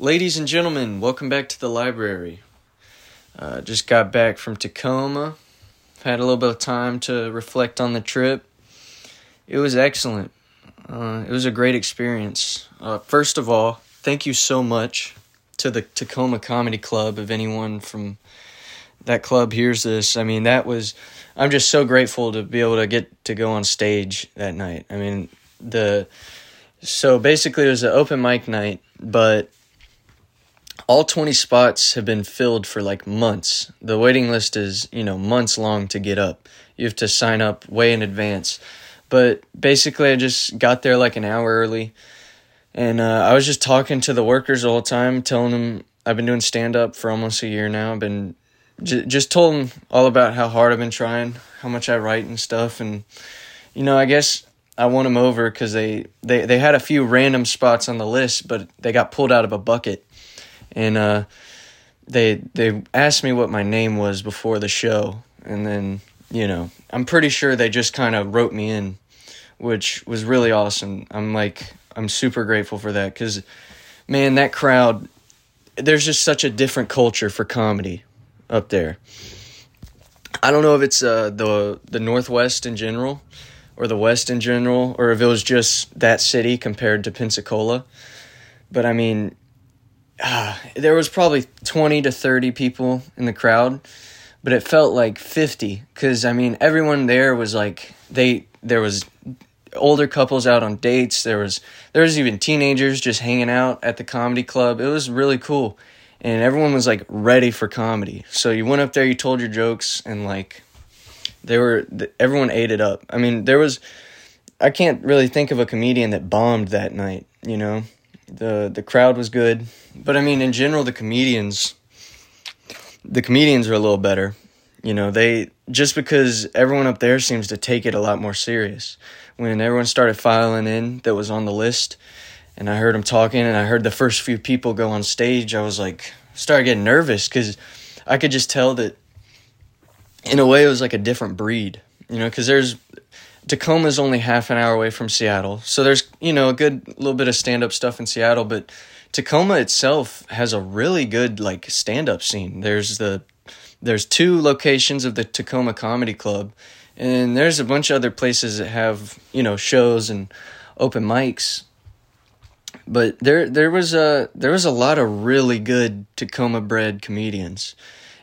Ladies and gentlemen, welcome back to the library. Uh, just got back from Tacoma. Had a little bit of time to reflect on the trip. It was excellent. Uh, it was a great experience. Uh, first of all, thank you so much to the Tacoma Comedy Club. If anyone from that club hears this, I mean, that was. I'm just so grateful to be able to get to go on stage that night. I mean, the. So basically, it was an open mic night, but all 20 spots have been filled for like months. The waiting list is, you know, months long to get up. You have to sign up way in advance. But basically, I just got there like an hour early. And uh, I was just talking to the workers all the whole time, telling them I've been doing stand up for almost a year now. I've been j- just told them all about how hard I've been trying, how much I write and stuff. And, you know, I guess I won them over because they, they, they had a few random spots on the list, but they got pulled out of a bucket and uh, they they asked me what my name was before the show, and then you know I'm pretty sure they just kind of wrote me in, which was really awesome. I'm like I'm super grateful for that because, man, that crowd, there's just such a different culture for comedy up there. I don't know if it's uh, the the Northwest in general, or the West in general, or if it was just that city compared to Pensacola. But I mean, uh, there was probably 20 to 30 people in the crowd but it felt like 50 because i mean everyone there was like they there was older couples out on dates there was there was even teenagers just hanging out at the comedy club. It was really cool. And everyone was like ready for comedy. So you went up there you told your jokes and like they were everyone ate it up. I mean there was i can't really think of a comedian that bombed that night you know the the crowd was good, but I mean, in general, the comedians, the comedians are a little better. You know, they just because everyone up there seems to take it a lot more serious. When everyone started filing in that was on the list, and I heard them talking, and I heard the first few people go on stage, I was like, started getting nervous because I could just tell that, in a way, it was like a different breed. You know, because there's Tacoma is only half an hour away from Seattle. So there's, you know, a good little bit of stand up stuff in Seattle, but Tacoma itself has a really good like stand up scene. There's the there's two locations of the Tacoma Comedy Club and there's a bunch of other places that have, you know, shows and open mics. But there there was a there was a lot of really good Tacoma bred comedians.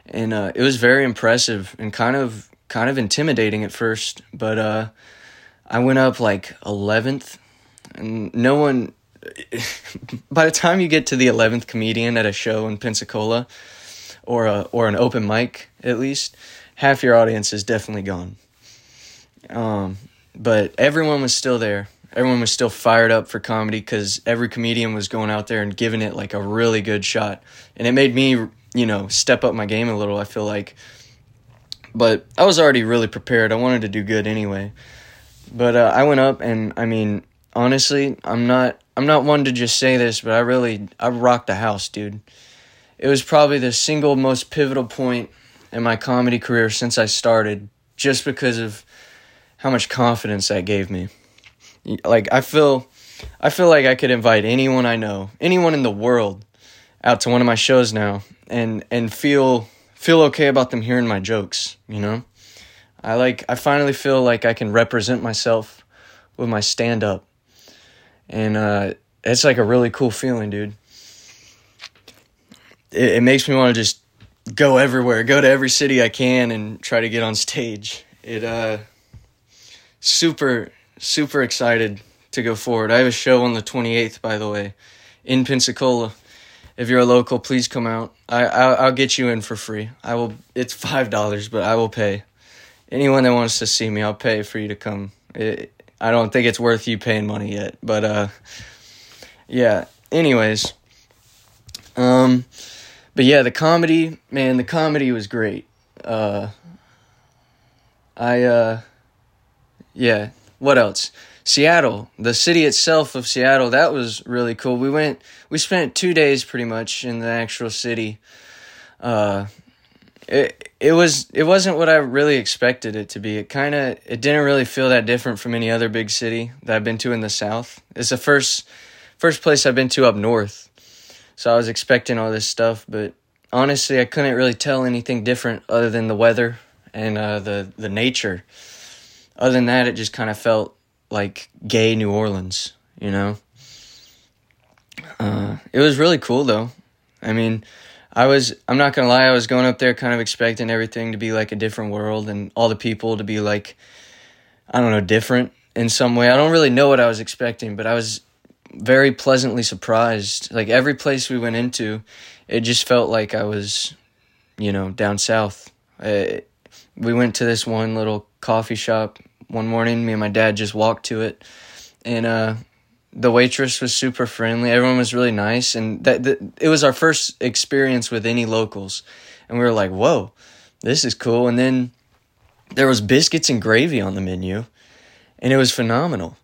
And uh, it was very impressive and kind of kind of intimidating at first, but uh, I went up like 11th, and no one. by the time you get to the 11th comedian at a show in Pensacola, or a or an open mic at least, half your audience is definitely gone. Um, but everyone was still there. Everyone was still fired up for comedy because every comedian was going out there and giving it like a really good shot, and it made me, you know, step up my game a little. I feel like but I was already really prepared. I wanted to do good anyway. But uh, I went up, and I mean, honestly, I'm not I'm not one to just say this, but I really I rocked the house, dude. It was probably the single most pivotal point in my comedy career since I started, just because of how much confidence that gave me. Like I feel, I feel like I could invite anyone I know, anyone in the world, out to one of my shows now, and and feel feel okay about them hearing my jokes, you know? I like I finally feel like I can represent myself with my stand up. And uh it's like a really cool feeling, dude. It, it makes me want to just go everywhere, go to every city I can and try to get on stage. It uh super super excited to go forward. I have a show on the 28th by the way in Pensacola if you're a local, please come out. I I'll, I'll get you in for free. I will. It's five dollars, but I will pay. Anyone that wants to see me, I'll pay for you to come. It, I don't think it's worth you paying money yet, but uh, yeah. Anyways, um, but yeah, the comedy, man, the comedy was great. Uh, I uh, yeah. What else? Seattle, the city itself of Seattle, that was really cool. We went, we spent two days pretty much in the actual city. Uh, it it was it wasn't what I really expected it to be. It kind of it didn't really feel that different from any other big city that I've been to in the South. It's the first first place I've been to up north, So I was expecting all this stuff, but honestly, I couldn't really tell anything different other than the weather and uh, the the nature. Other than that, it just kind of felt like gay New Orleans, you know. Uh, it was really cool though. I mean, I was I'm not gonna lie, I was going up there kind of expecting everything to be like a different world and all the people to be like I don't know, different in some way. I don't really know what I was expecting, but I was very pleasantly surprised. Like every place we went into, it just felt like I was, you know, down south. I, we went to this one little coffee shop one morning. Me and my dad just walked to it, and uh, the waitress was super friendly. Everyone was really nice, and that, that it was our first experience with any locals, and we were like, "Whoa, this is cool." And then there was biscuits and gravy on the menu, and it was phenomenal.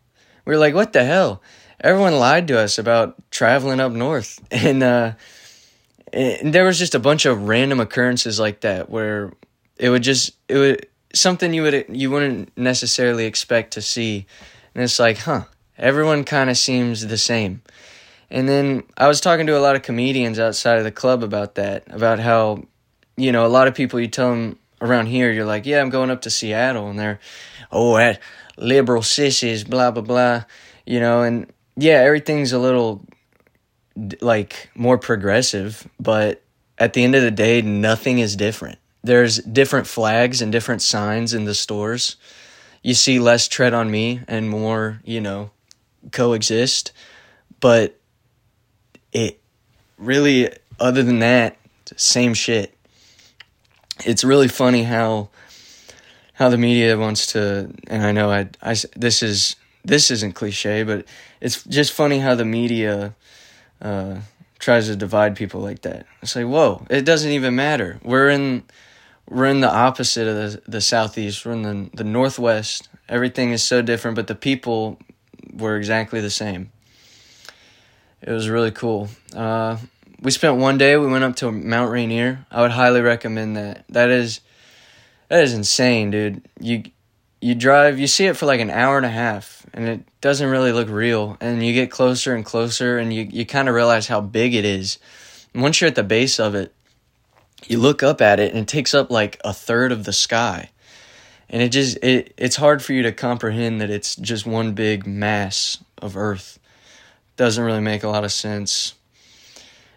We were like, "What the hell?" Everyone lied to us about traveling up north, and uh, and there was just a bunch of random occurrences like that where it would just it would something you would you wouldn't necessarily expect to see, and it's like, huh Everyone kind of seems the same. And then I was talking to a lot of comedians outside of the club about that, about how, you know, a lot of people you tell them around here, you're like, yeah, I'm going up to Seattle, and they're, oh, that liberal sissies, blah blah blah, you know, and yeah, everything's a little like more progressive, but at the end of the day, nothing is different. There's different flags and different signs in the stores. You see less tread on me and more, you know, coexist, but it really, other than that, same shit. It's really funny how how the media wants to, and I know I, I this is this isn't cliche, but it's just funny how the media uh, tries to divide people like that. It's like, whoa, it doesn't even matter. We're in we're in the opposite of the the southeast. We're in the the northwest. Everything is so different, but the people were exactly the same. It was really cool. Uh, we spent one day. We went up to Mount Rainier. I would highly recommend that. That is, that is insane, dude. You you drive, you see it for like an hour and a half, and it doesn't really look real. And you get closer and closer, and you you kind of realize how big it is. And once you're at the base of it, you look up at it, and it takes up like a third of the sky. And it just it it's hard for you to comprehend that it's just one big mass of earth. Doesn't really make a lot of sense.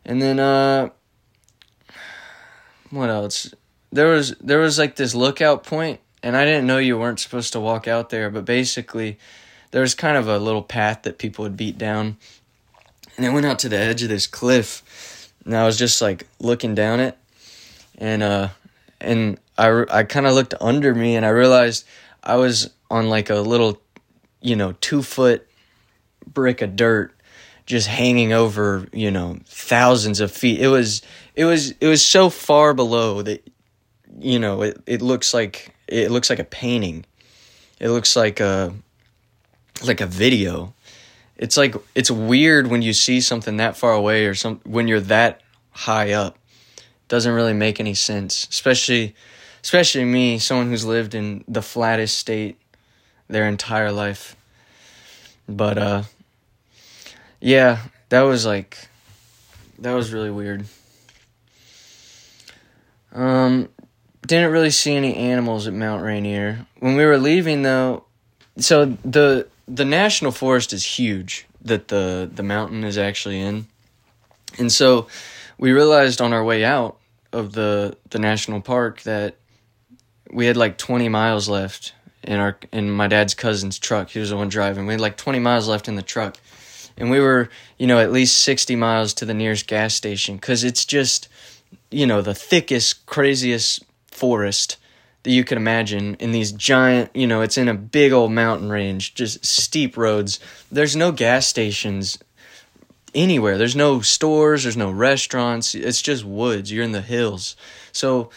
And then uh what else? There was there was like this lookout point and i didn't know you weren't supposed to walk out there but basically there was kind of a little path that people would beat down. And it went out to the edge of this cliff and i was just like looking down it and uh and I, I kind of looked under me and I realized I was on like a little, you know, two foot brick of dirt just hanging over, you know, thousands of feet. It was, it was, it was so far below that, you know, it, it looks like, it looks like a painting. It looks like a, like a video. It's like, it's weird when you see something that far away or some, when you're that high up doesn't really make any sense, especially especially me, someone who's lived in the flattest state their entire life. But uh yeah, that was like that was really weird. Um didn't really see any animals at Mount Rainier. When we were leaving though, so the the national forest is huge that the the mountain is actually in. And so we realized on our way out of the the national park that we had like 20 miles left in our in my dad's cousin's truck. He was the one driving. We had like 20 miles left in the truck. And we were, you know, at least 60 miles to the nearest gas station cuz it's just you know, the thickest craziest forest that you can imagine in these giant, you know, it's in a big old mountain range, just steep roads. There's no gas stations anywhere. There's no stores, there's no restaurants. It's just woods. You're in the hills. So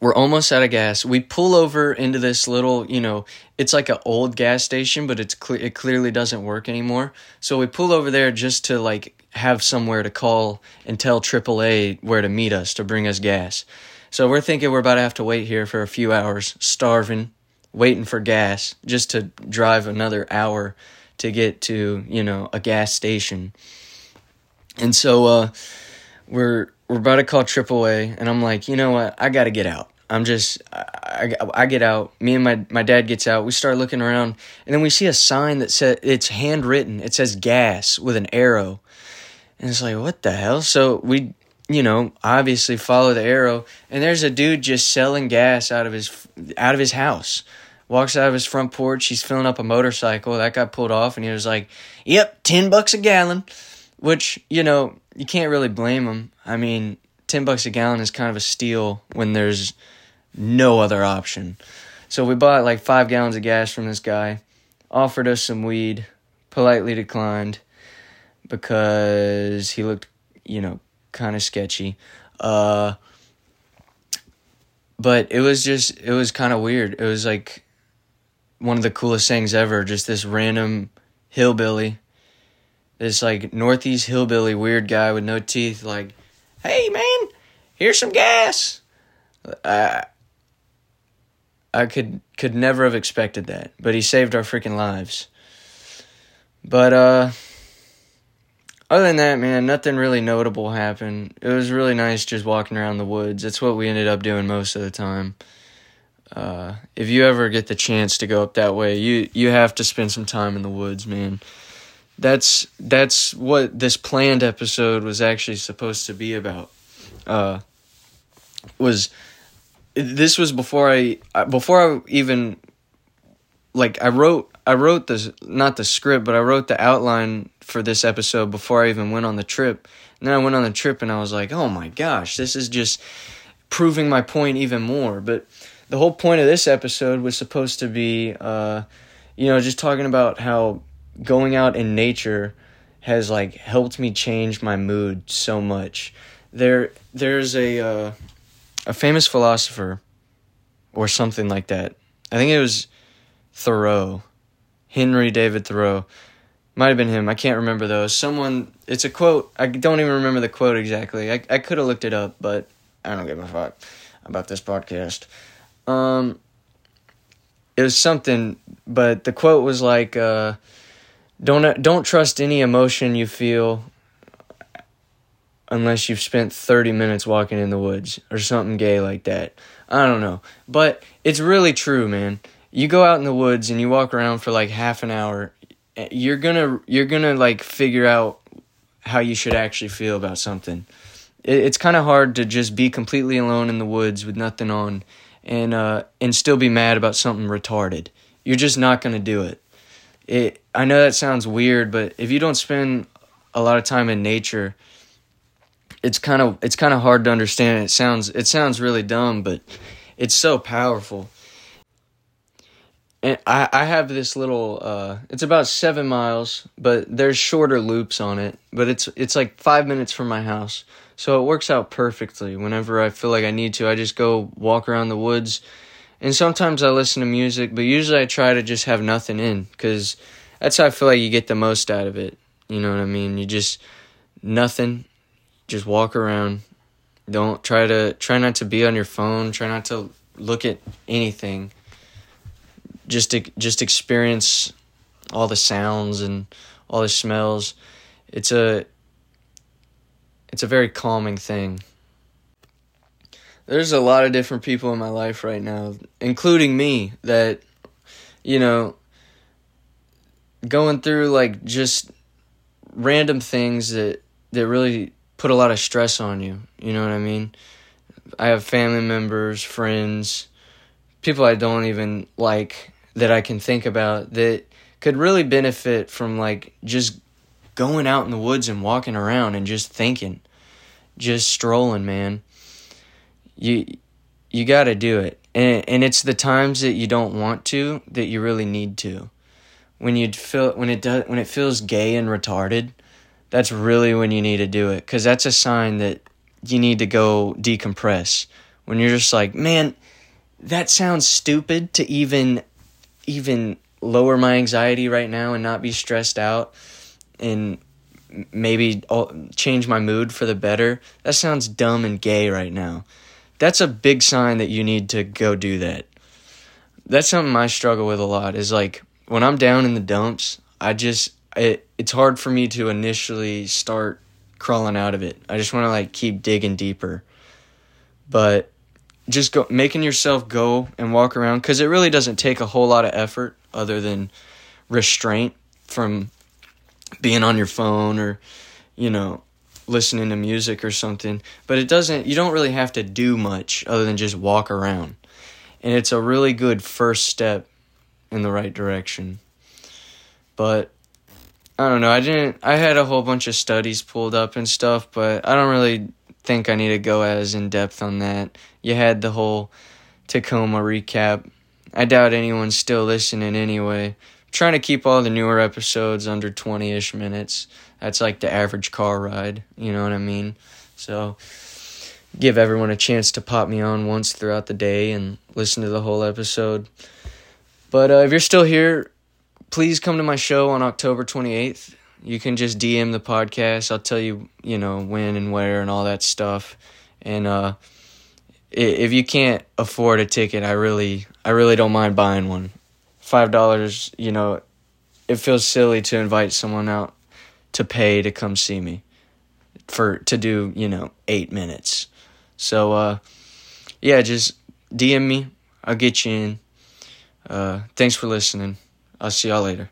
we're almost out of gas. We pull over into this little, you know, it's like an old gas station, but it's cle- it clearly doesn't work anymore. So we pull over there just to like have somewhere to call and tell AAA where to meet us to bring us gas. So we're thinking we're about to have to wait here for a few hours, starving, waiting for gas, just to drive another hour to get to, you know, a gas station. And so uh, we're we're about to call AAA, and I'm like, you know what? I got to get out. I'm just, I, I, I, get out. Me and my, my dad gets out. We start looking around, and then we see a sign that says it's handwritten. It says gas with an arrow, and it's like, what the hell? So we, you know, obviously follow the arrow, and there's a dude just selling gas out of his out of his house. Walks out of his front porch. He's filling up a motorcycle that got pulled off, and he was like, "Yep, ten bucks a gallon," which you know you can't really blame him. I mean, ten bucks a gallon is kind of a steal when there's no other option. So we bought like five gallons of gas from this guy, offered us some weed, politely declined because he looked, you know, kind of sketchy. Uh, but it was just, it was kind of weird. It was like one of the coolest things ever. Just this random hillbilly, this like Northeast hillbilly weird guy with no teeth, like, hey man, here's some gas. I, I could could never have expected that, but he saved our freaking lives. But uh other than that, man, nothing really notable happened. It was really nice just walking around the woods. That's what we ended up doing most of the time. Uh, if you ever get the chance to go up that way, you you have to spend some time in the woods, man. That's that's what this planned episode was actually supposed to be about. Uh, was this was before I before I even like I wrote I wrote this not the script but I wrote the outline for this episode before I even went on the trip. And then I went on the trip and I was like, "Oh my gosh, this is just proving my point even more." But the whole point of this episode was supposed to be uh you know, just talking about how going out in nature has like helped me change my mood so much. There there's a uh a famous philosopher or something like that. I think it was Thoreau, Henry David Thoreau. Might have been him. I can't remember though. Someone. It's a quote. I don't even remember the quote exactly. I I could have looked it up, but I don't give a fuck about this podcast. Um, it was something, but the quote was like, uh, "Don't don't trust any emotion you feel unless you've spent 30 minutes walking in the woods or something gay like that. I don't know. But it's really true, man. You go out in the woods and you walk around for like half an hour, eh, you're to you're to like figure out how you should actually feel about something. It, it's kind of hard to just be completely alone in the woods with nothing on and uh and still be mad about something retarded. You're just not to do it. It I know that sounds weird, but if you don't spend a lot of time in nature, it's kind of it's kind of hard to understand. It sounds it sounds really dumb, but it's so powerful. And I I have this little uh it's about 7 miles, but there's shorter loops on it, but it's it's like 5 minutes from my house. So it works out perfectly. Whenever I feel like I need to, I just go walk around the woods. And sometimes I listen to music, but usually I try to just have nothing in cuz that's how I feel like you get the most out of it. You know what I mean? You just nothing just walk around. Don't try to try not to be on your phone. Try not to look at anything. Just just experience all the sounds and all the smells. It's a it's a very calming thing. There's a lot of different people in my life right now, including me, that you know going through like just random things that that really put a lot of stress on you. You know what I mean? I have family members, friends, people I don't even like that I can think about that could really benefit from like just going out in the woods and walking around and just thinking, just strolling, man. You you got to do it. And and it's the times that you don't want to that you really need to. When you feel when it does when it feels gay and retarded, that's really when you need to do it because that's a sign that you need to go decompress. When you're just like, man, that sounds stupid to even even lower my anxiety right now and not be stressed out and maybe change my mood for the better. That sounds dumb and gay right now. That's a big sign that you need to go do that. That's something I struggle with a lot is like when I'm down in the dumps, I just it it's hard for me to initially start crawling out of it. I just want to like keep digging deeper. But just go making yourself go and walk around cuz it really doesn't take a whole lot of effort other than restraint from being on your phone or you know listening to music or something but it doesn't you don't really have to do much other than just walk around and it's a really good first step in the right direction but I don't know. I didn't. I had a whole bunch of studies pulled up and stuff, but I don't really think I need to go as in depth on that. You had the whole Tacoma recap. I doubt anyone's still listening anyway. Trying to keep all the newer episodes under 20 ish minutes. That's like the average car ride. You know what I mean? So give everyone a chance to pop me on once throughout the day and listen to the whole episode. But uh, if you're still here, please come to my show on October 28th. You can just DM the podcast. I'll tell you, you know, when and where and all that stuff. And uh, if you can't afford a ticket, I really, I really don't mind buying one. Five dollars, you know, it feels silly to invite someone out to pay to come see me for to do, you know, eight minutes. So, uh, yeah, just DM me. I'll get you in. Uh, thanks for listening. I'll see y'all later.